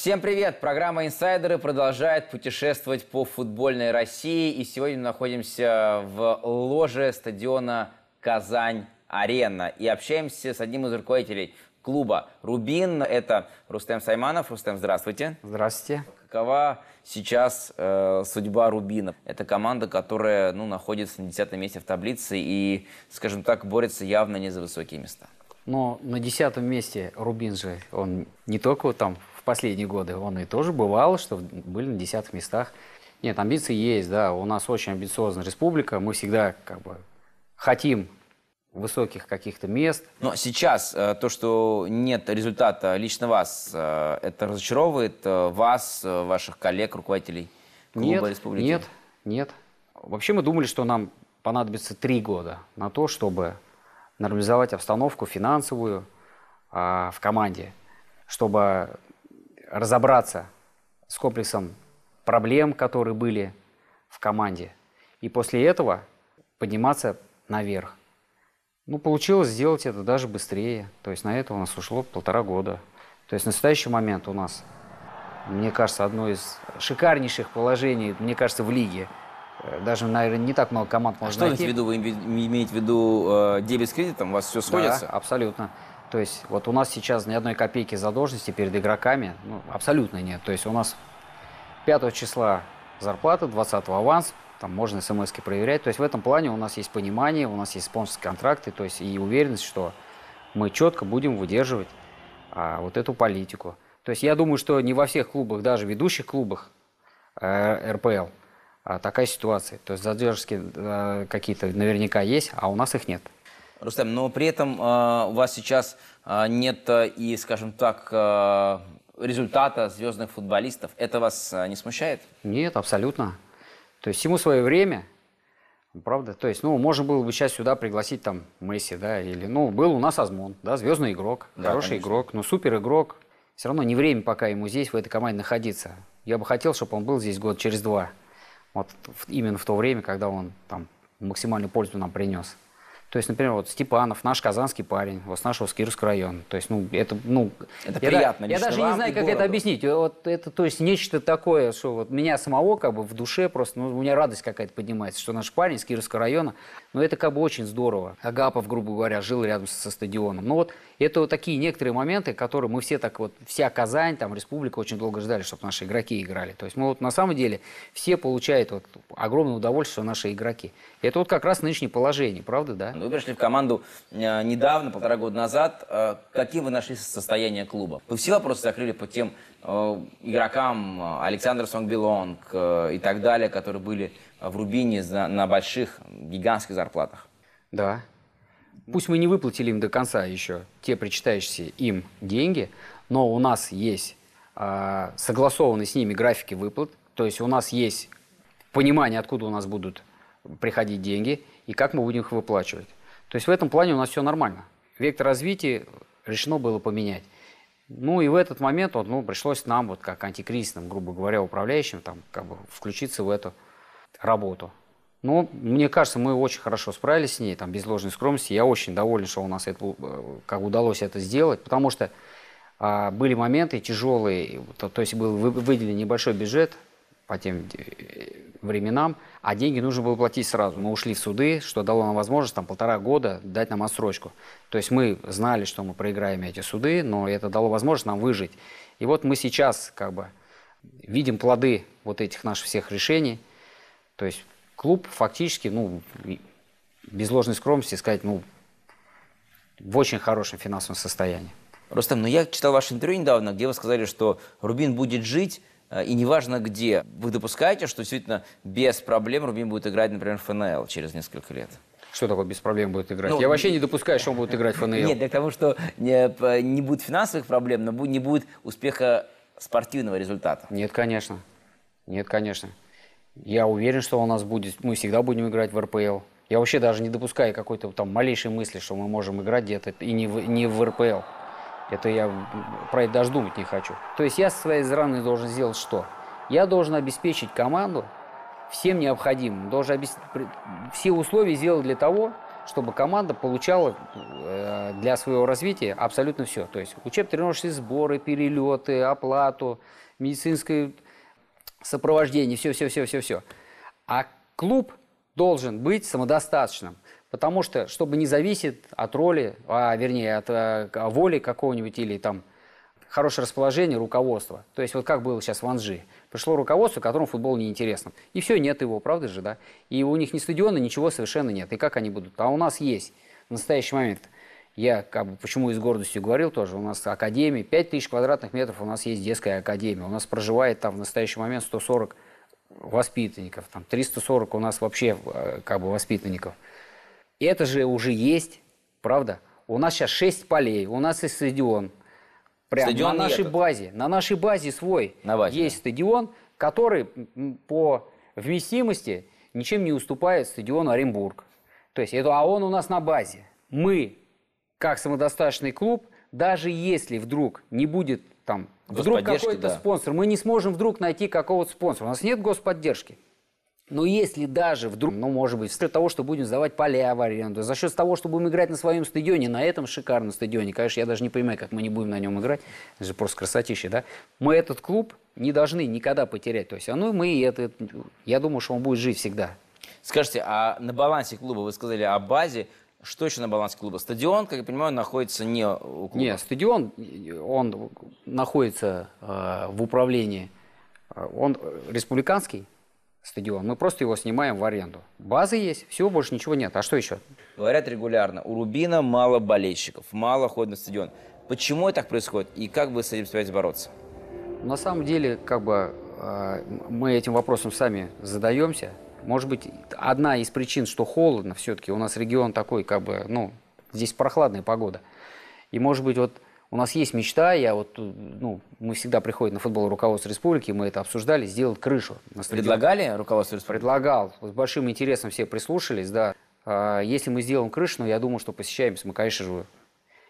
Всем привет! Программа «Инсайдеры» продолжает путешествовать по футбольной России. И сегодня мы находимся в ложе стадиона «Казань-Арена». И общаемся с одним из руководителей клуба «Рубин». Это Рустем Сайманов. Рустем, здравствуйте. Здравствуйте. Какова сейчас э, судьба Рубина? Это команда, которая ну, находится на 10 месте в таблице и, скажем так, борется явно не за высокие места. Но на десятом месте Рубин же, он не только вот там в последние годы, он и тоже бывал, что были на десятых местах. Нет, амбиции есть, да, у нас очень амбициозная республика, мы всегда как бы хотим высоких каких-то мест. Но сейчас э, то, что нет результата лично вас, э, это разочаровывает э, вас, ваших коллег, руководителей клуба нет, республики? Нет, нет. Вообще мы думали, что нам понадобится три года на то, чтобы нормализовать обстановку финансовую а, в команде, чтобы разобраться с комплексом проблем, которые были в команде, и после этого подниматься наверх. Ну, получилось сделать это даже быстрее. То есть на это у нас ушло полтора года. То есть в настоящий момент у нас, мне кажется, одно из шикарнейших положений, мне кажется, в лиге. Э, даже, наверное, не так много команд а можно что найти. в виду? Вы имеете в виду э, дебет с кредитом? У вас все сходится? Да, абсолютно. То есть вот у нас сейчас ни одной копейки задолженности перед игроками, ну, абсолютно нет. То есть у нас 5 числа зарплата, 20 аванс, там можно смс проверять. То есть в этом плане у нас есть понимание, у нас есть спонсорские контракты, то есть и уверенность, что мы четко будем выдерживать а, вот эту политику. То есть я думаю, что не во всех клубах, даже ведущих клубах э, РПЛ, а, такая ситуация. То есть задержки э, какие-то наверняка есть, а у нас их нет. Рустам, но при этом э, у вас сейчас э, нет э, и, скажем так, э, результата звездных футболистов. Это вас э, не смущает? Нет, абсолютно. То есть всему свое время, правда? То есть, ну, можно было бы сейчас сюда пригласить там Месси, да, или, ну, был у нас Азмон, да, звездный игрок, Да, хороший конечно. игрок, но супер игрок. Все равно не время пока ему здесь, в этой команде находиться. Я бы хотел, чтобы он был здесь год через два. Вот именно в то время, когда он там максимальную пользу нам принес. То есть, например, вот Степанов, наш казанский парень, вот с нашего Скирского района. То есть, ну, это, ну... Это я приятно да- Я даже не знаю, как это городу. объяснить. Вот это, то есть, нечто такое, что вот меня самого как бы в душе просто, ну, у меня радость какая-то поднимается, что наш парень с Кировского района, ну, это как бы очень здорово. Агапов, грубо говоря, жил рядом со стадионом. Ну, вот это вот такие некоторые моменты, которые мы все так вот, вся Казань, там, республика очень долго ждали, чтобы наши игроки играли. То есть мы вот на самом деле все получают вот огромное удовольствие, наши игроки. Это вот как раз нынешнее положение, правда, да? Вы пришли в команду э, недавно, полтора года назад. Э, каким вы нашли состояние клуба? Вы все вопросы закрыли по тем игрокам э, Александр Сонгбилонг э, и так далее, которые были в Рубине на больших, гигантских зарплатах? Да. Пусть мы не выплатили им до конца еще те причитающиеся им деньги, но у нас есть а, согласованные с ними графики выплат, то есть у нас есть понимание, откуда у нас будут приходить деньги и как мы будем их выплачивать. То есть в этом плане у нас все нормально. Вектор развития решено было поменять. Ну и в этот момент вот, ну, пришлось нам, вот как антикризисным, грубо говоря, управляющим, там, как бы включиться в эту работу. Ну, мне кажется, мы очень хорошо справились с ней, там, без ложной скромности. Я очень доволен, что у нас это, э, как удалось это сделать, потому что а, были моменты тяжелые, то, то есть был вы- выделен небольшой бюджет по тем э, временам, а деньги нужно было платить сразу. Мы ушли в суды, что дало нам возможность там полтора года дать нам отсрочку. То есть мы знали, что мы проиграем эти суды, но это дало возможность нам выжить. И вот мы сейчас как бы видим плоды вот этих наших всех решений. То есть клуб фактически, ну, без ложной скромности сказать, ну, в очень хорошем финансовом состоянии. Рустам, ну я читал ваше интервью недавно, где вы сказали, что Рубин будет жить, и неважно где. Вы допускаете, что действительно без проблем Рубин будет играть, например, в ФНЛ через несколько лет? Что такое без проблем будет играть? Ну, Я вообще не допускаю, что он будет играть в ФНЛ. Нет, для того, что не, не будет финансовых проблем, но не будет успеха спортивного результата. Нет, конечно. Нет, конечно. Я уверен, что у нас будет, мы всегда будем играть в РПЛ. Я вообще даже не допускаю какой-то там малейшей мысли, что мы можем играть где-то и не в, не в РПЛ. Это я про это даже думать не хочу. То есть я со своей стороны должен сделать что? Я должен обеспечить команду всем необходимым. Должен обес- при- все условия сделать для того, чтобы команда получала э, для своего развития абсолютно все. То есть учебно-тренировочные сборы, перелеты, оплату, медицинское сопровождение, все-все-все-все-все. А клуб должен быть самодостаточным. Потому что, чтобы не зависеть от роли, а вернее от а, воли какого-нибудь или там хорошее расположение руководства. То есть вот как было сейчас в Анжи. Пришло руководство, которому футбол не интересно. И все, нет его, правда же, да? И у них ни стадиона, ничего совершенно нет. И как они будут? А у нас есть в настоящий момент. Я как бы почему и с гордостью говорил тоже, у нас академия, 5000 квадратных метров, у нас есть детская академия. У нас проживает там в настоящий момент 140 воспитанников, там 340 у нас вообще э, как бы воспитанников. И это же уже есть, правда? У нас сейчас 6 полей, у нас есть стадион, Прямо стадион на нашей этот. базе. На нашей базе свой на базе, есть да. стадион, который по вместимости ничем не уступает стадиону Оренбург. То есть это, а он у нас на базе. Мы, как самодостаточный клуб, даже если вдруг не будет там вдруг какой-то да. спонсор, мы не сможем вдруг найти какого-то спонсора. У нас нет господдержки. Но если даже вдруг, ну, может быть, за счет того, что будем сдавать поля в аренду, за счет того, что будем играть на своем стадионе, на этом шикарном стадионе, конечно, я даже не понимаю, как мы не будем на нем играть, это же просто красотища, да, мы этот клуб не должны никогда потерять. То есть, а ну, мы это, я думаю, что он будет жить всегда. Скажите, а на балансе клуба, вы сказали о базе, что еще на балансе клуба? Стадион, как я понимаю, находится не у клуба. Нет, стадион, он находится э, в управлении, он республиканский, стадион. Мы просто его снимаем в аренду. Базы есть, всего больше ничего нет. А что еще? Говорят регулярно, у Рубина мало болельщиков, мало ходит на стадион. Почему это так происходит и как вы с этим собираетесь бороться? На самом деле, как бы а, мы этим вопросом сами задаемся. Может быть, одна из причин, что холодно все-таки, у нас регион такой, как бы, ну, здесь прохладная погода. И, может быть, вот у нас есть мечта, я вот, ну, мы всегда приходим на футбол руководства республики, мы это обсуждали, сделать крышу. На Предлагали руководство республики? Предлагал. С большим интересом все прислушались, да. А если мы сделаем крышу, ну, я думаю, что посещаемость мы, конечно же,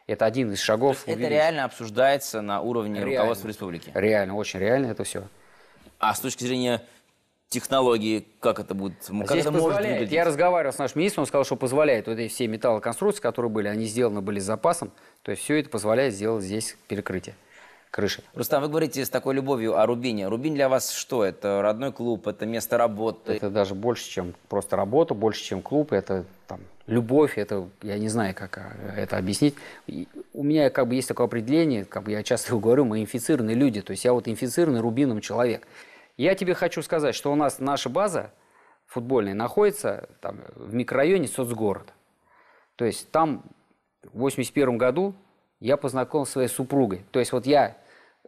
это один из шагов. это реально обсуждается на уровне реально. руководства республики? Реально, очень реально это все. А с точки зрения технологии, как это будет, как Здесь это может выглядеть? Я разговаривал с нашим министром, он сказал, что позволяет. Вот эти все металлоконструкции, которые были, они сделаны были с запасом. То есть все это позволяет сделать здесь перекрытие крыши. Рустам, вы говорите с такой любовью о Рубине. Рубин для вас что? Это родной клуб, это место работы? Это даже больше, чем просто работа, больше, чем клуб. Это там, любовь, это, я не знаю, как а, это объяснить. И у меня как бы есть такое определение, как бы я часто говорю, мы инфицированные люди. То есть я вот инфицированный Рубином человек. Я тебе хочу сказать, что у нас наша база футбольная находится там, в микрорайоне соцгорода. То есть там в 81 году я познакомился со своей супругой. То есть вот я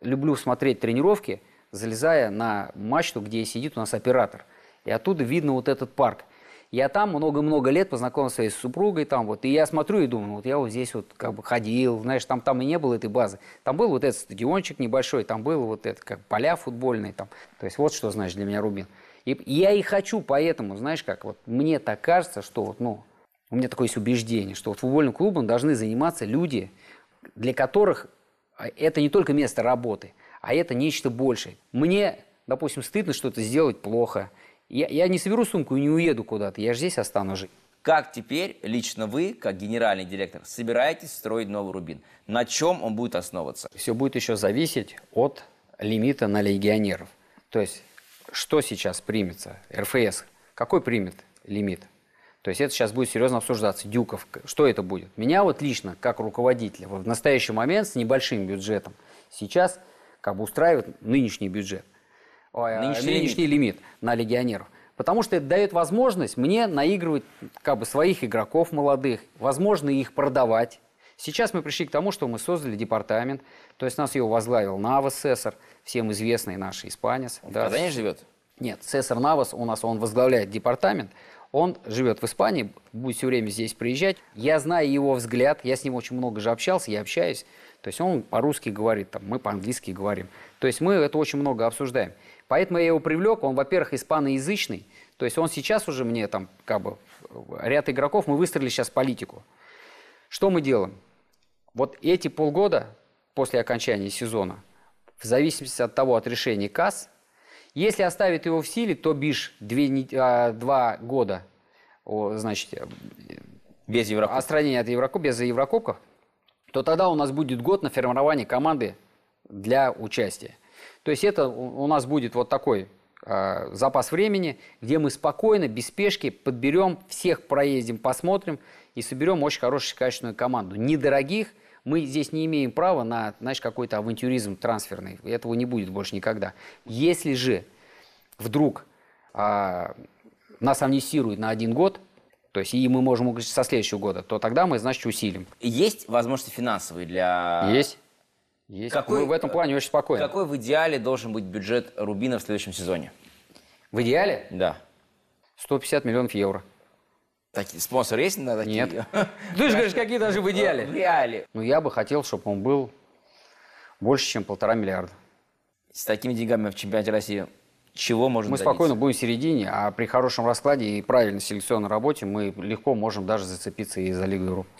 люблю смотреть тренировки, залезая на мачту, где сидит у нас оператор. И оттуда видно вот этот парк. Я там много-много лет познакомился своей супругой, там вот, и я смотрю и думаю, вот я вот здесь вот как бы ходил, знаешь, там, там и не было этой базы. Там был вот этот стадиончик небольшой, там было вот это, как поля футбольные, там. То есть вот что значит для меня Рубин. И я и хочу поэтому, знаешь как, вот мне так кажется, что вот, ну, у меня такое есть убеждение, что вот футбольным клубом должны заниматься люди, для которых а, это не только место работы, а это нечто большее. Мне, допустим, стыдно что-то сделать плохо. Я, я не соберу сумку и не уеду куда-то, я же здесь останусь жить. Как теперь лично вы, как генеральный директор, собираетесь строить новый Рубин? На чем он будет основываться? Все будет еще зависеть от лимита на легионеров. То есть, что сейчас примется? РФС какой примет лимит? То есть это сейчас будет серьезно обсуждаться. Дюков, что это будет? Меня вот лично, как руководителя, в настоящий момент с небольшим бюджетом, сейчас как бы устраивает нынешний бюджет. Ой, нынешний, нынешний лимит. лимит на легионеров. Потому что это дает возможность мне наигрывать как бы своих игроков молодых, возможно их продавать. Сейчас мы пришли к тому, что мы создали департамент, то есть нас его возглавил Навас Сесар, всем известный наш испанец. Он да. в Казани живет? Нет, Цесар Навас у нас, он возглавляет департамент, он живет в Испании, будет все время здесь приезжать. Я знаю его взгляд, я с ним очень много же общался, я общаюсь. То есть он по-русски говорит, там, мы по-английски говорим. То есть мы это очень много обсуждаем. Поэтому я его привлек, он, во-первых, испаноязычный, то есть он сейчас уже мне там, как бы, ряд игроков, мы выстроили сейчас политику. Что мы делаем? Вот эти полгода после окончания сезона, в зависимости от того, от решения КАС, если оставить его в силе, то БИШ две, а, два года значит, Без Еврокубков? Отстранение от Еврокубка, без Еврокубков, то тогда у нас будет год на формирование команды для участия. То есть это у нас будет вот такой э, запас времени, где мы спокойно, без спешки подберем, всех проездим, посмотрим и соберем очень хорошую, качественную команду. Недорогих, мы здесь не имеем права на, знаешь, какой-то авантюризм трансферный. Этого не будет больше никогда. Если же вдруг а, нас амнистируют на один год, то есть и мы можем со следующего года, то тогда мы, значит, усилим. Есть возможности финансовые для... Есть. Есть. Какой, мы в этом плане очень спокойны. Какой в идеале должен быть бюджет Рубина в следующем сезоне? В идеале? Да. 150 миллионов евро. Такие, спонсор есть на такие? Нет. Ты же говоришь, какие даже в идеале? В идеале. Ну, я бы хотел, чтобы он был больше, чем полтора миллиарда. С такими деньгами в чемпионате России чего можно Мы добиться? спокойно будем в середине, а при хорошем раскладе и правильной селекционной работе мы легко можем даже зацепиться и за Лигу Европы.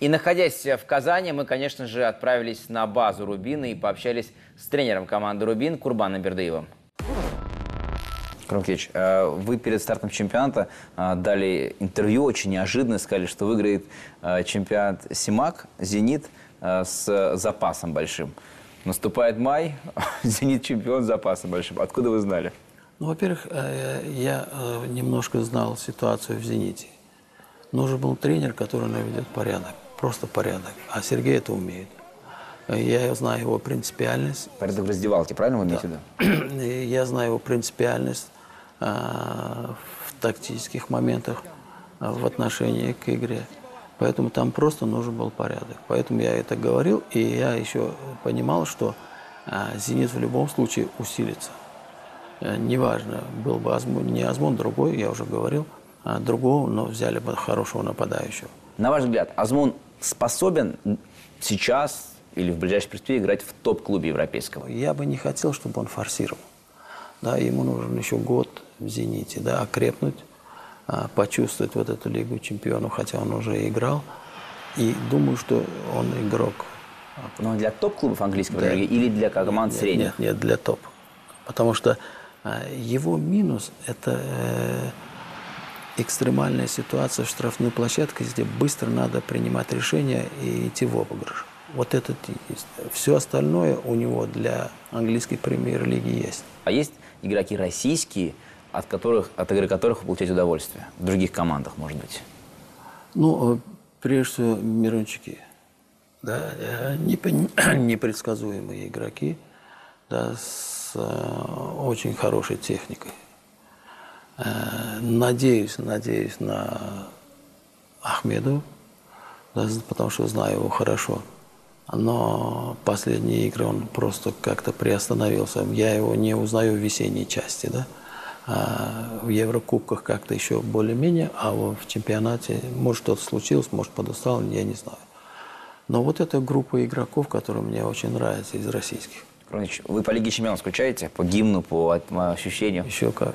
И находясь в Казани, мы, конечно же, отправились на базу Рубина и пообщались с тренером команды Рубин Курбаном Бердыевым. Крумкевич, э, вы перед стартом чемпионата э, дали интервью очень неожиданно, сказали, что выиграет э, чемпионат Симак, Зенит с запасом большим. Наступает май, Зенит чемпион с запасом большим. Откуда вы знали? Ну, во-первых, я немножко знал ситуацию в «Зените». Нужен был тренер, который наведет порядок, просто порядок. А Сергей это умеет. Я знаю его принципиальность. Порядок в раздевалке, правильно вы имеете в виду? Я знаю его принципиальность в тактических моментах в отношении к игре. Поэтому там просто нужен был порядок. Поэтому я это говорил, и я еще понимал, что «Зенит» в любом случае усилится. Э, неважно, был бы Азмун, не Азмун, другой, я уже говорил, а другого, но взяли бы хорошего нападающего. На ваш взгляд, Азмун способен сейчас или в ближайшей перспективе играть в топ-клубе европейского? Я бы не хотел, чтобы он форсировал. Да, ему нужен еще год в «Зените», да, окрепнуть, а, почувствовать вот эту Лигу чемпионов, хотя он уже играл. И думаю, что он игрок. Но для топ-клубов английского да. или для команд нет, средних? Нет, нет, для топ. Потому что а, его минус – это э, экстремальная ситуация в штрафной площадке, где быстро надо принимать решения и идти в обыгрыш. Вот это есть. Все остальное у него для английской премьер-лиги есть. А есть игроки российские, от, которых, от игры которых вы получаете удовольствие? В других командах, может быть? Ну, э, прежде всего, мирончики. Да, э, непредсказуемые игроки да, с э, очень хорошей техникой. Надеюсь, надеюсь на Ахмеду, потому что знаю его хорошо но последние игры он просто как-то приостановился. Я его не узнаю в весенней части, да. А в Еврокубках как-то еще более-менее, а в чемпионате, может, что-то случилось, может, подустал, я не знаю. Но вот эта группа игроков, которые мне очень нравятся из российских. Вы по Лиге Чемпионов скучаете? По гимну, по ощущениям? Еще как.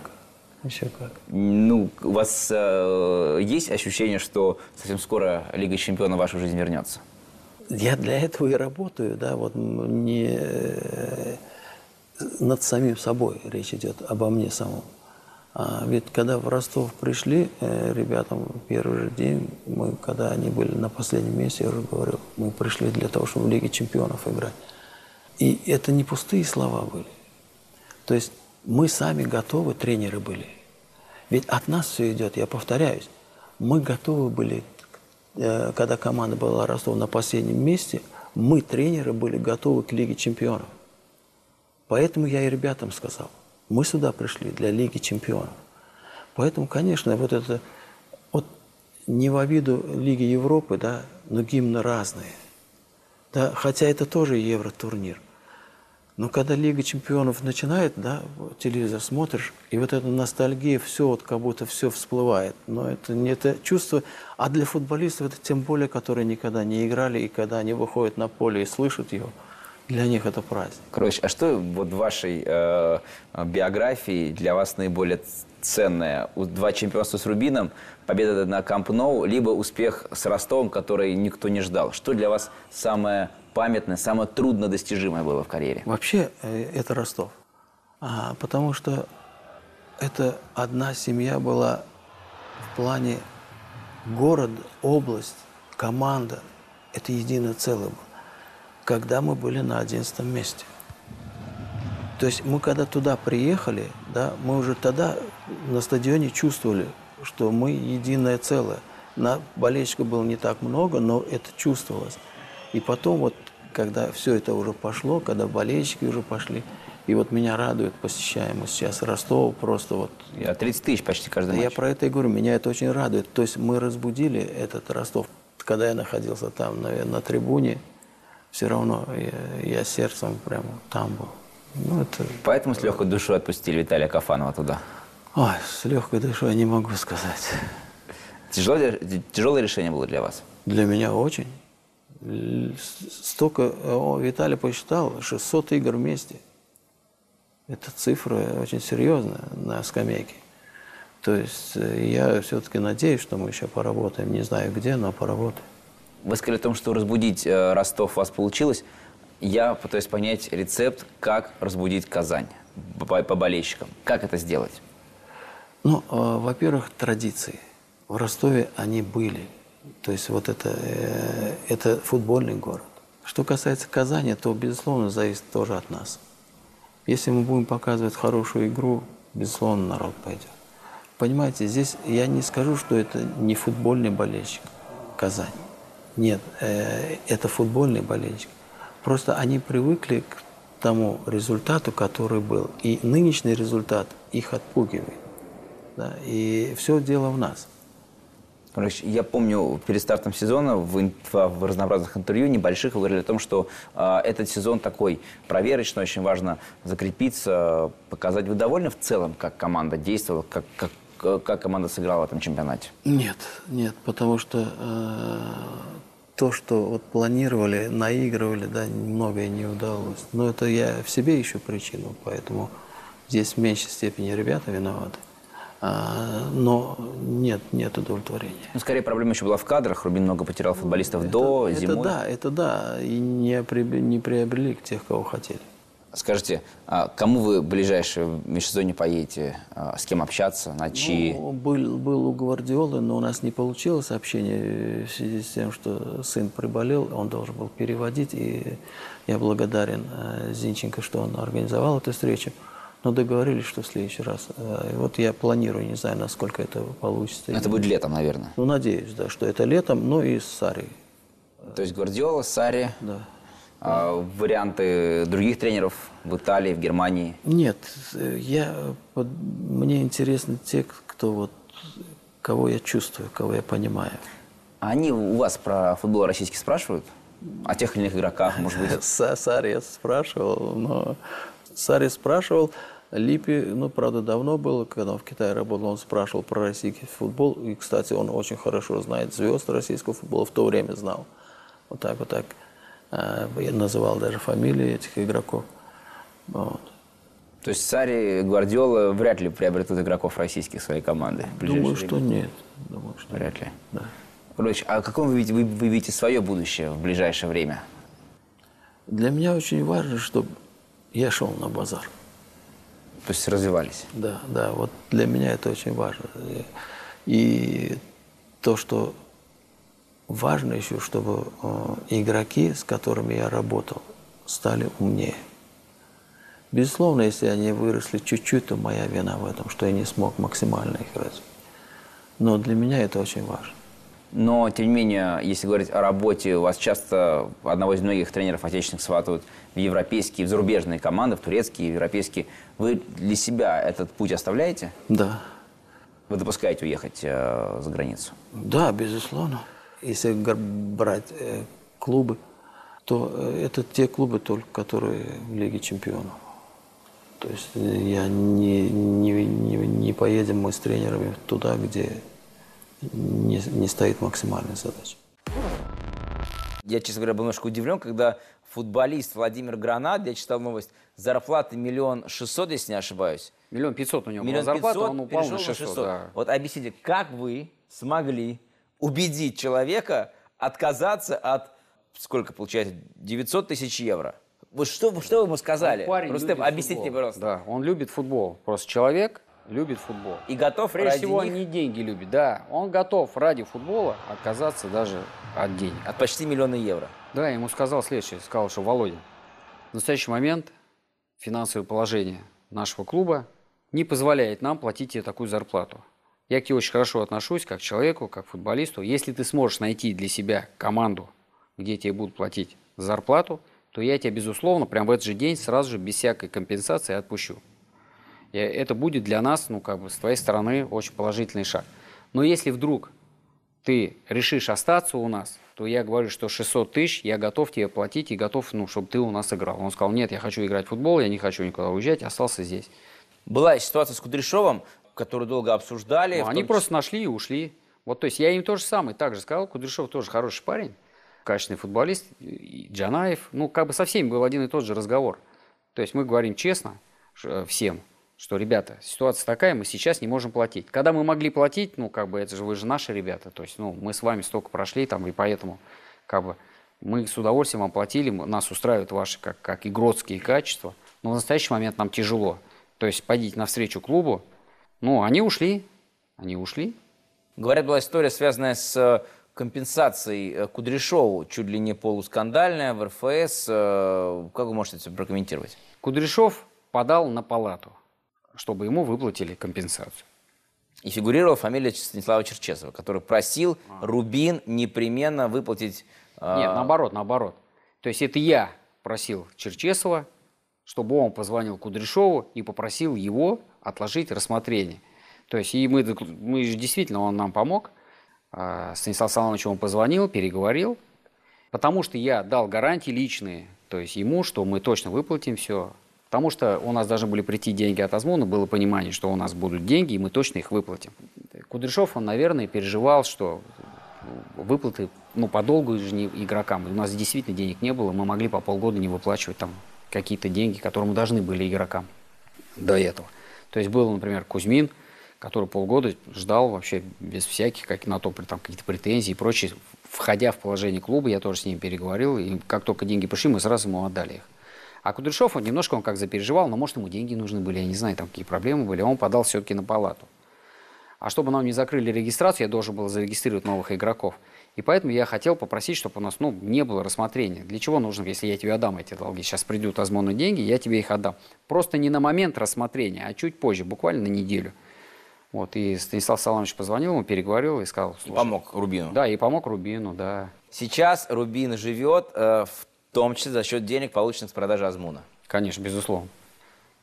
Еще как. Ну, у вас э, есть ощущение, что совсем скоро Лига Чемпионов в вашу жизнь вернется? я для этого и работаю, да, вот не э, над самим собой речь идет, обо мне самом. А ведь когда в Ростов пришли э, ребятам первый же день, мы, когда они были на последнем месте, я уже говорил, мы пришли для того, чтобы в Лиге чемпионов играть. И это не пустые слова были. То есть мы сами готовы, тренеры были. Ведь от нас все идет, я повторяюсь. Мы готовы были Э, когда команда была Ростов на последнем месте, мы, тренеры, были готовы к Лиге чемпионов. Поэтому я и ребятам сказал, мы сюда пришли для Лиги чемпионов. Поэтому, конечно, вот это, вот не в обиду Лиги Европы, да, но гимны разные. Да, хотя это тоже евротурнир. Но когда Лига чемпионов начинает, да, телевизор смотришь, и вот эта ностальгия, все вот как будто все всплывает. Но это не это чувство, а для футболистов это тем более, которые никогда не играли, и когда они выходят на поле и слышат его, для них это праздник. Короче, а что вот в вашей э, биографии для вас наиболее ценное? Два чемпионства с Рубином, победа на Камп Ноу, либо успех с Ростовом, который никто не ждал. Что для вас самое памятное, самое труднодостижимое было в карьере? Вообще, э, это Ростов. А, потому что это одна семья была в плане город, область, команда – это единое целое было. Когда мы были на одиннадцатом месте. То есть мы когда туда приехали, да, мы уже тогда на стадионе чувствовали, что мы единое целое. На болельщиков было не так много, но это чувствовалось. И потом вот, когда все это уже пошло, когда болельщики уже пошли, и вот меня радует посещаемость сейчас Ростова, просто вот... Я 30 тысяч почти каждый Я матч. про это и говорю, меня это очень радует. То есть мы разбудили этот Ростов. Когда я находился там на, на трибуне, все равно я, я сердцем прямо там был. Ну, это... Поэтому с легкой душой отпустили Виталия Кафанова туда. Ой, с легкой душой я не могу сказать. Тяжелое, тяжелое решение было для вас? Для меня очень. Столько, о, Виталий посчитал, 600 игр вместе. Это цифра очень серьезная на скамейке. То есть э, я все-таки надеюсь, что мы еще поработаем. Не знаю где, но поработаем. Вы сказали о том, что разбудить э, Ростов у вас получилось. Я пытаюсь понять рецепт, как разбудить Казань по, по болельщикам. Как это сделать? Ну, э, во-первых, традиции. В Ростове они были. То есть вот это, э, это футбольный город. Что касается Казани, то, безусловно, зависит тоже от нас. Если мы будем показывать хорошую игру, безусловно, народ пойдет. Понимаете, здесь я не скажу, что это не футбольный болельщик Казань. Нет, э, это футбольный болельщик. Просто они привыкли к тому результату, который был. И нынешний результат их отпугивает. Да? И все дело в нас. Я помню перед стартом сезона в- в разнообразных интервью небольших вы говорили о том, что э, этот сезон такой проверочный, очень важно закрепиться, показать. Вы довольны в целом, как команда действовала, как, как, как команда сыграла в этом чемпионате? Нет, нет, потому что э, то, что вот планировали, наигрывали, да, многое не удалось. Но это я в себе ищу причину, поэтому здесь в меньшей степени ребята виноваты. А, но нет, нет удовлетворения. Ну, скорее, проблема еще была в кадрах. Рубин много потерял футболистов до, это, зимой. Это да, это да, и не, приобр- не приобрели тех, кого хотели. Скажите, а кому вы в ближайшее межсезонье поедете? А, С кем общаться? На чьи? Ну, был, был у Гвардиолы, но у нас не получилось общение в связи с тем, что сын приболел, он должен был переводить, и я благодарен э, Зинченко, что он организовал эту встречу. Но договорились, что в следующий раз. Э, и вот я планирую, не знаю, насколько это получится. Это будет летом, наверное. Ну, надеюсь, да, что это летом, ну и с Сарой. То есть Гвардиола, Сари, Да. а, варианты других тренеров в Италии, в Германии. Нет, э, я, мне интересны те, кто вот, кого я чувствую, кого я понимаю. А они у вас про футбол российский спрашивают? О тех или иных игроках, может быть? Са- Сари я спрашивал, но Сари спрашивал, Липи, ну, правда, давно было, когда он в Китае работал, он спрашивал про российский футбол. И, кстати, он очень хорошо знает звезд российского футбола, в то время знал. Вот так, вот так. А, Я называл даже фамилии этих игроков. Вот. То есть Сари, Гвардиола вряд ли приобретут игроков российских своей команды. Думаю, время. что нет. Думаю, что Вряд ли. Да. Ильич, а каком вы вы, вы видите свое будущее в ближайшее время? Для меня очень важно, чтобы я шел на базар. То есть развивались? Да, да, вот для меня это очень важно. И- то, что важно еще, чтобы э, игроки, с которыми я работал, стали умнее. Безусловно, если они выросли чуть-чуть, то моя вина в этом, что я не смог максимально их развить. Но для меня это очень важно. Но, тем не менее, если говорить о работе, у вас часто одного из многих тренеров отечественных сватывают в европейские, в зарубежные команды, в турецкие, в европейские. Вы для себя этот путь оставляете? Да, Вы допускаете уехать э, за границу? Да, безусловно. Если брать э, клубы, то э, это те клубы только, которые в Лиге чемпионов. То есть э, я не, не, не, не поедем мы с тренерами туда, где не, не стоит максимальная задача. Я, честно говоря, был немножко удивлен, когда футболист Владимир Гранат, я читал новость, зарплата миллион шестьсот, если не ошибаюсь. Миллион пятьсот у него была Миллион зарплата, пятьсот он упал на 600. да. Вот объясните, как вы смогли убедить человека отказаться от, сколько получается, 900 тысяч евро? Вот что, что вы ему сказали? Парень Просто любит объясните, футбол. пожалуйста. Да, он любит футбол. Просто человек любит футбол. И готов Прежде ради всего, них не деньги любит, да. Он готов ради футбола отказаться даже от денег. от почти миллиона евро. Да, ему сказал следующее. Сказал, что Володя, в настоящий момент финансовое положение нашего клуба не позволяет нам платить тебе такую зарплату. Я к тебе очень хорошо отношусь, как человеку, как футболисту. Если ты сможешь найти для себя команду, где тебе будут платить зарплату, то я тебя, безусловно, прямо в этот же день сразу же без всякой компенсации отпущу. И это будет для нас, ну, как бы, с твоей стороны очень положительный шаг. Но если вдруг ты решишь остаться у нас, то я говорю, что 600 тысяч я готов тебе платить и готов, ну, чтобы ты у нас играл. Он сказал, нет, я хочу играть в футбол, я не хочу никуда уезжать, остался здесь. Была ситуация с Кудряшовым, которую долго обсуждали. Ну, они том просто нашли и ушли. Вот, то есть я им то же самое так же сказал. Кудряшов тоже хороший парень, качественный футболист. И Джанаев, ну, как бы со всеми был один и тот же разговор. То есть мы говорим честно всем, что, ребята, ситуация такая, мы сейчас не можем платить. Когда мы могли платить, ну, как бы, это же вы же наши ребята, то есть, ну, мы с вами столько прошли там, и поэтому, как бы, мы с удовольствием вам платили, нас устраивают ваши, как, как игротские качества, но в настоящий момент нам тяжело. То есть, пойдите навстречу клубу, ну, они ушли, они ушли, Говорят, была история, связанная с э, компенсацией э, Кудряшову, чуть ли не полускандальная, в РФС. Э, Как вы можете это прокомментировать? Кудряшов подал на палату, чтобы ему выплатили компенсацию. И фигурировала фамилия Станислава Черчесова, который просил Рубин непременно выплатить... э, Нет, наоборот, наоборот. То есть это я просил Черчесова, чтобы он позвонил Кудряшову и попросил его отложить рассмотрение. То есть и мы, мы же действительно, он нам помог. А, Станислав Соломович ему позвонил, переговорил. Потому что я дал гарантии личные, то есть ему, что мы точно выплатим все. Потому что у нас должны были прийти деньги от Азмуна, было понимание, что у нас будут деньги, и мы точно их выплатим. Кудряшов, он, наверное, переживал, что выплаты, ну, подолгу же не игрокам. У нас действительно денег не было, мы могли по полгода не выплачивать там какие-то деньги, которые мы должны были игрокам до этого. То есть был, например, Кузьмин, который полгода ждал вообще без всяких как, на то там какие-то претензии и прочее. Входя в положение клуба, я тоже с ним переговорил, и как только деньги пришли, мы сразу ему отдали их. А Кудряшов, он немножко он как запереживал, но может ему деньги нужны были, я не знаю, там какие проблемы были, он подал все-таки на палату. А чтобы нам не закрыли регистрацию, я должен был зарегистрировать новых игроков. И поэтому я хотел попросить, чтобы у нас ну, не было рассмотрения. Для чего нужно, если я тебе отдам эти долги? Сейчас придут Азмону деньги, я тебе их отдам. Просто не на момент рассмотрения, а чуть позже, буквально на неделю. Вот, и Станислав Саламович позвонил ему, переговорил и сказал... И помог Рубину. Да, и помог Рубину, да. Сейчас Рубин живет, э, в том числе за счет денег, полученных с продажи Азмуна. Конечно, безусловно.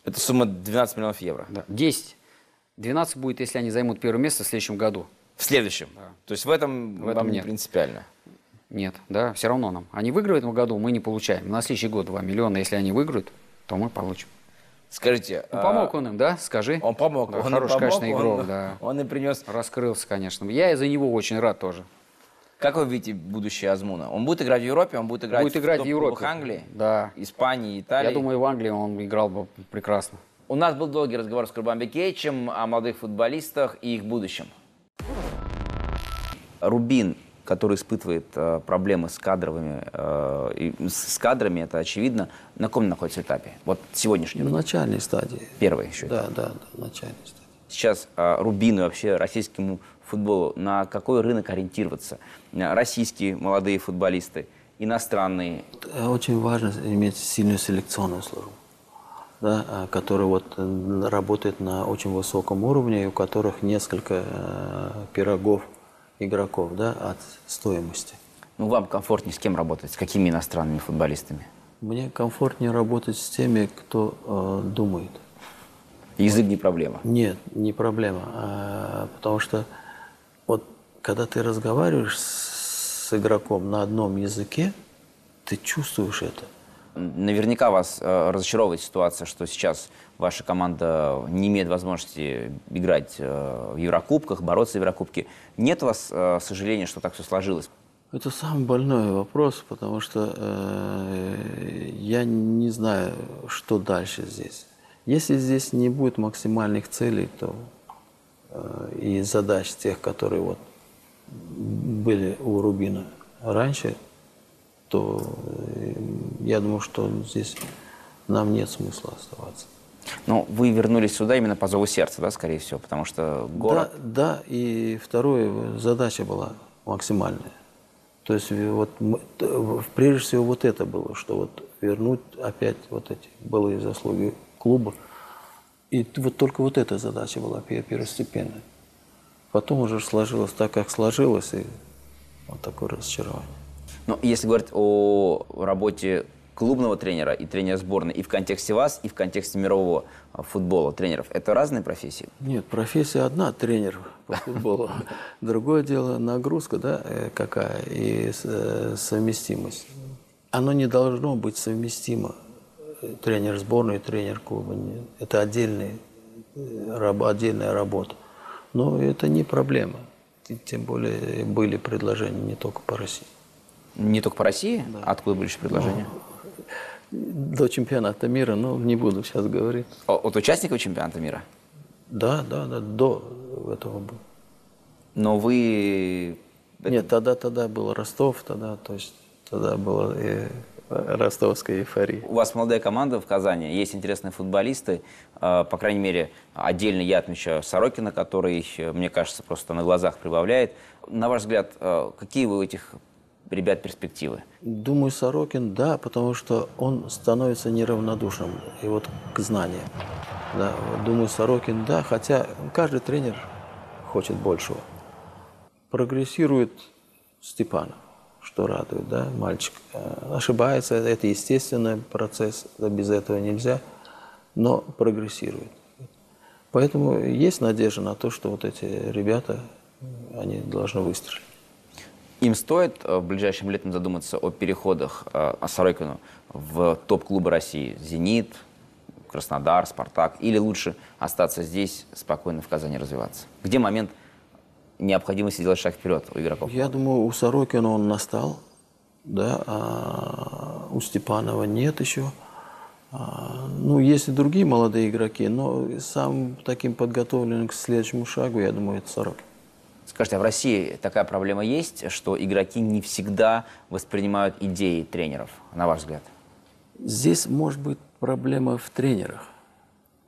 Это сумма 12 миллионов евро. Да. 10. 12 будет, если они займут первое место в следующем году. В следующем. То есть в этом, В этом вам не нет. принципиально. Нет, да, все равно нам. Они выиграют в этом году, мы не получаем. На следующий год 2 миллиона, если они выиграют, то мы получим. Скажите, Ну, а, помог он им, да, скажи? он помог, Да, он хороший, помог, конечно, игрок, он, да. Он и принес. Раскрылся, конечно. Я из-за него очень рад тоже. Как вы видите будущее Азмуна? Он будет играть в Европе, он будет играть Будет играть в Европе. Англии, Да. Испании, Италии. Я думаю, в Англии он играл бы прекрасно. У нас был долгий разговор с Курбан Бекетчем о молодых футболистах и их будущем. Рубин, который испытывает э, проблемы с кадровыми, э, и с кадрами, это очевидно, на каком находится этапе? Вот сегодняшний, В начальной стадии. первый еще. Да, да, да, в начальной стадии. Сейчас э, Рубину вообще российскому футболу на какой рынок ориентироваться? Э, Российские молодые футболисты, иностранные. Э, Очень важно иметь сильную селекционную службу, да, а, которая вот э, работает на очень высоком уровне, и у которых несколько э, пирогов игроков да, от стоимости. Ну, вам комфортнее с кем работать? С какими иностранными футболистами? Мне комфортнее работать с теми, кто э, думает. Язык не проблема. Нет, не проблема. а, потому что когда ты разговариваешь с, игроком на одном языке, ты чувствуешь это. Наверняка вас э, разочаровывает ситуация, что сейчас ваша команда не имеет возможности играть э, в Еврокубках, бороться в Еврокубке. Нет у вас э, сожаления, что так все сложилось? Это самый больной вопрос, потому что э, я не знаю, что дальше здесь. Если здесь не будет максимальных целей, то э, и задач тех, которые вот были у Рубина раньше, то э, я думаю, что здесь нам нет смысла оставаться. Но вы вернулись сюда именно по зову сердца, да, скорее всего, потому что город... Да, да, и второе, задача была максимальная. То есть вот мы, прежде всего вот это было, что вот вернуть опять вот эти былые заслуги клуба. И вот только вот эта задача была первостепенная. Потом уже сложилось так, как сложилось, и вот такое разочарование. Но если говорить о работе клубного тренера и тренера сборной и в контексте вас, и в контексте мирового а, футбола тренеров, это разные профессии? Нет, профессия одна, тренер по футболу. Другое дело нагрузка, да, э, какая, и э, совместимость. Оно не должно быть совместимо. Тренер сборной и тренер клуба. Это э, отдельная работа. Но это не проблема. Тем более были предложения не только по России. Не только по России? Да. Откуда были еще предложения? Ну, до чемпионата мира, но не буду сейчас говорить. От участников чемпионата мира? Да, да, да, до этого был. Но вы... Нет, тогда, тогда был Ростов, тогда, то есть тогда была и ростовская эйфория. У вас молодая команда в Казани, есть интересные футболисты. А, по крайней мере, отдельно я отмечаю Сорокина, который, мне кажется, просто на глазах прибавляет. На ваш взгляд, какие у этих ребят перспективы? Думаю, Сорокин, да, потому что он становится неравнодушным и вот к знаниям. Да, думаю, Сорокин, да, хотя каждый тренер хочет большего. Прогрессирует Степанов, что радует, да, мальчик. Э, ошибается, это естественный процесс, без этого нельзя, но прогрессирует. Поэтому есть надежда на то, что вот эти ребята, они должны выстрелить. Им стоит э, в ближайшем летом задуматься о переходах э, Сорокину в топ-клубы России? «Зенит», Краснодар, «Спартак» или лучше остаться здесь, спокойно в Казани развиваться? Где момент необходимости сделать шаг вперед у игроков? Я думаю, у Сорокина он настал, да, а у Степанова нет еще. А, ну, есть и другие молодые игроки, но самым таким подготовленным к следующему шагу, я думаю, это Сорокин. Скажите, а в России такая проблема есть, что игроки не всегда воспринимают идеи тренеров, на ваш взгляд? Здесь может быть проблема в тренерах.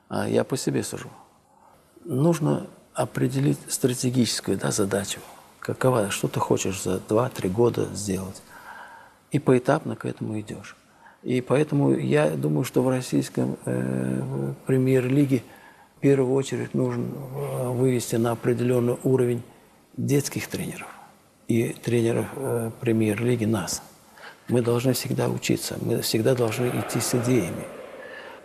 А я по себе сужу. Нужно определить стратегическую да, задачу. Какова, что ты хочешь за 2-3 года сделать. И поэтапно к этому идешь. И поэтому я думаю, что в российском э, премьер-лиге в первую очередь нужно э, вывести на определенный уровень детских тренеров и тренеров э, премьер-лиги нас. Мы должны всегда учиться, мы всегда должны идти с идеями.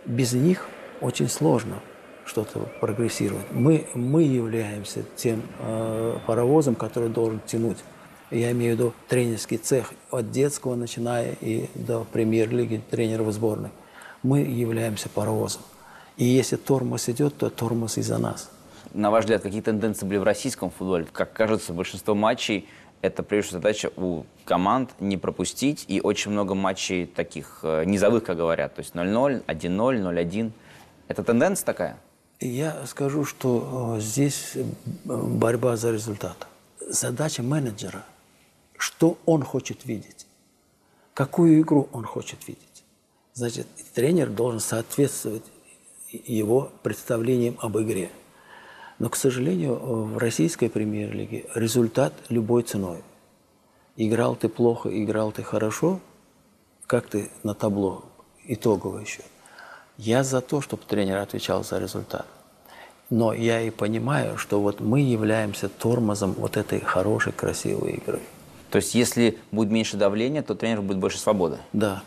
Без них очень сложно что-то прогрессировать. Мы, мы являемся тем э, паровозом, который должен тянуть. Я имею в виду тренерский цех от детского, начиная и до премьер-лиги тренеров сборной. Мы являемся паровозом. И если тормоз идет, то тормоз из-за нас. На ваш взгляд, какие тенденции были в российском футболе? Как кажется, большинство матчей это прежде задача у команд не пропустить. И очень много матчей таких э, низовых, как говорят. То есть 0-0, 1-0, 0-1. Это тенденция такая? Я скажу, что э, здесь э, борьба за результат. Задача менеджера, что он хочет видеть, какую игру он хочет видеть. Значит, тренер должен соответствовать его представлениям об игре. Но, к сожалению, в российской премьер-лиге результат любой ценой. Играл ты плохо, играл ты хорошо, как ты на табло итоговый счет. Я за то, чтобы тренер отвечал за результат. Но я и понимаю, что вот мы являемся тормозом вот этой хорошей, красивой игры. То есть, если будет меньше давления, то тренеру будет больше свободы? Да.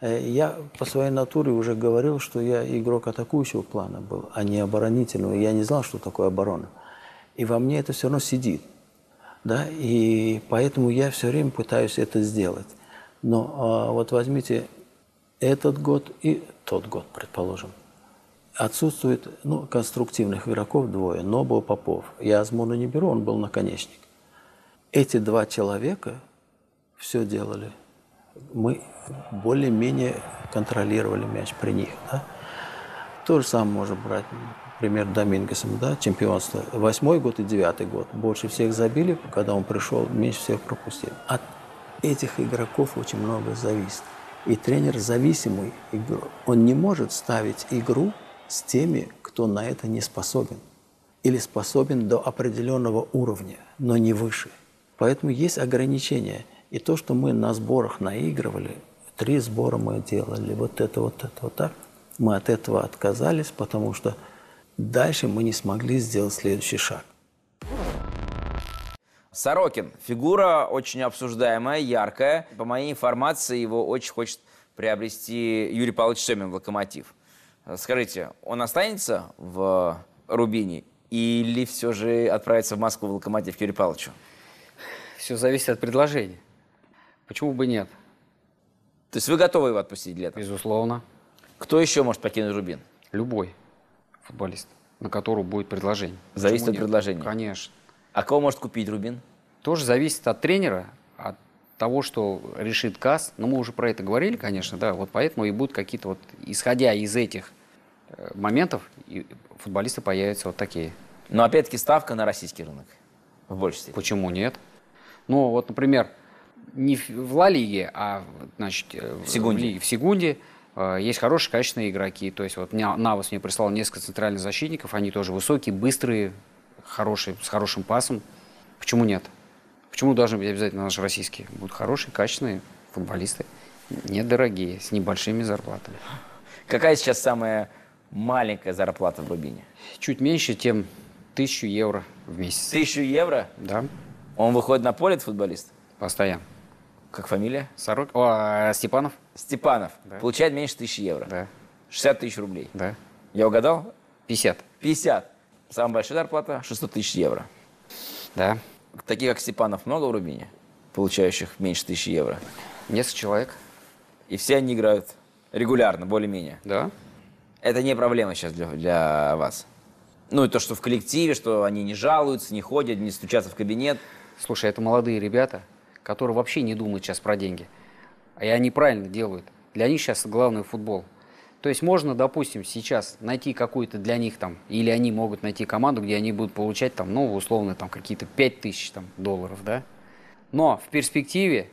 Э, я по своей натуре уже говорил, что я игрок атакующего плана был, а не оборонительного. Я не знал, что такое оборона. И во мне это все равно сидит. Да? И поэтому я все время пытаюсь это сделать. Но а, вот возьмите этот год и тот год, предположим. Отсутствует ну, конструктивных игроков двое. Нобо Попов. Я Азмуна не беру, он был наконечник. Эти два человека все делали. Мы более-менее контролировали мяч при них. Да? То же самое можно брать, например, Домингесом, да, чемпионство. Восьмой год и девятый год. Больше всех забили, когда он пришел, меньше всех пропустили. От этих игроков очень много зависит. И тренер зависимый игрок. Он не может ставить игру с теми, кто на это не способен. Или способен до определенного уровня, но не выше. Поэтому есть ограничения. И то, что мы на сборах наигрывали, три сбора мы делали, вот это, вот это, вот так, мы от этого отказались, потому что дальше мы не смогли сделать следующий шаг. Сорокин. Фигура очень обсуждаемая, яркая. По моей информации, его очень хочет приобрести Юрий Павлович Семин в «Локомотив». Скажите, он останется в «Рубине» или все же отправится в Москву в «Локомотив» к Юрию Павловичу? Все зависит от предложения. Почему бы нет? То есть вы готовы его отпустить этого? Безусловно. Кто еще может покинуть «Рубин»? Любой футболист, на которого будет предложение. Зависит Почему от нет? предложения? Конечно. А кого может купить «Рубин»? Тоже зависит от тренера, от того, что решит КАС. Но мы уже про это говорили, конечно, да. Вот поэтому и будут какие-то вот, исходя из этих э, моментов, футболисты появятся вот такие. Но опять-таки ставка на российский рынок. В большей степени. Почему нет? Ну, вот, например, не в в Ла Лиге, а значит, э, В Сегунде. лиге- в Сегунде э, есть хорошие, качественные игроки. То есть вот Навас мне прислал несколько центральных защитников, они тоже высокие, быстрые, хорошие, с хорошим пасом. Почему нет? Почему должны быть обязательно наши российские? Будут хорошие, качественные футболисты, недорогие, с небольшими зарплатами. Какая сейчас самая маленькая зарплата в «Рубине»? Чуть меньше, тем тысячу евро в месяц. Тысячу евро? Да, Он выходит на поле, этот футболист? постоянно. Как фамилия? Сорок... О, а Степанов? Степанов. Да. Получает меньше тысячи евро. Да, 60 тысяч рублей. да. Я угадал? 50. 50. Самая большая зарплата 600 тысяч евро. Да. Таких, как Степанов, много в Рубине, получающих меньше тысячи евро. Несколько человек. И все они играют регулярно, более-менее. Да. Это не проблема сейчас для, для вас. Ну и то, что в коллективе, что они не жалуются, не ходят, не стучатся в кабинет. Слушай, это молодые ребята, которые вообще не думают сейчас про деньги. И они правильно делают. Для них сейчас главный футбол. То есть можно, допустим, сейчас найти какую-то для них там, или они могут найти команду, где они будут получать там, ну, условно, там какие-то 5 тысяч там, долларов, да? Но в перспективе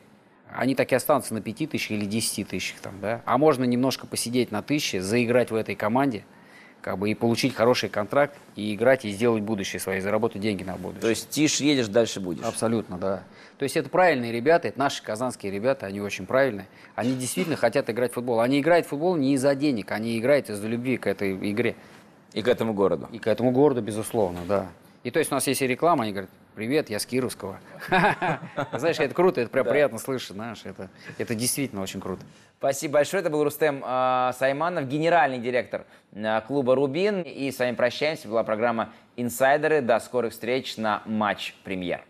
они так и останутся на 5 тысяч или 10 тысячах там, да? А можно немножко посидеть на тысяче, заиграть в этой команде, как бы и получить хороший контракт, и играть, и сделать будущее свое, заработать деньги на будущее. То есть тише едешь, дальше будешь. Абсолютно, да. То есть это правильные ребята, это наши казанские ребята, они очень правильные. Они действительно хотят играть в футбол. Они играют в футбол не из-за денег, они играют из-за любви к этой игре. И к этому городу. И к этому городу, безусловно, да. И то есть у нас есть и реклама, они говорят, привет, я с Кировского. Знаешь, это круто, это прям приятно слышать, знаешь, это, это действительно очень круто. Спасибо большое. Это был Рустем э, Сайманов, генеральный директор э, клуба «Рубин». И с вами прощаемся. Была программа «Инсайдеры». До скорых встреч на Матч Премьер.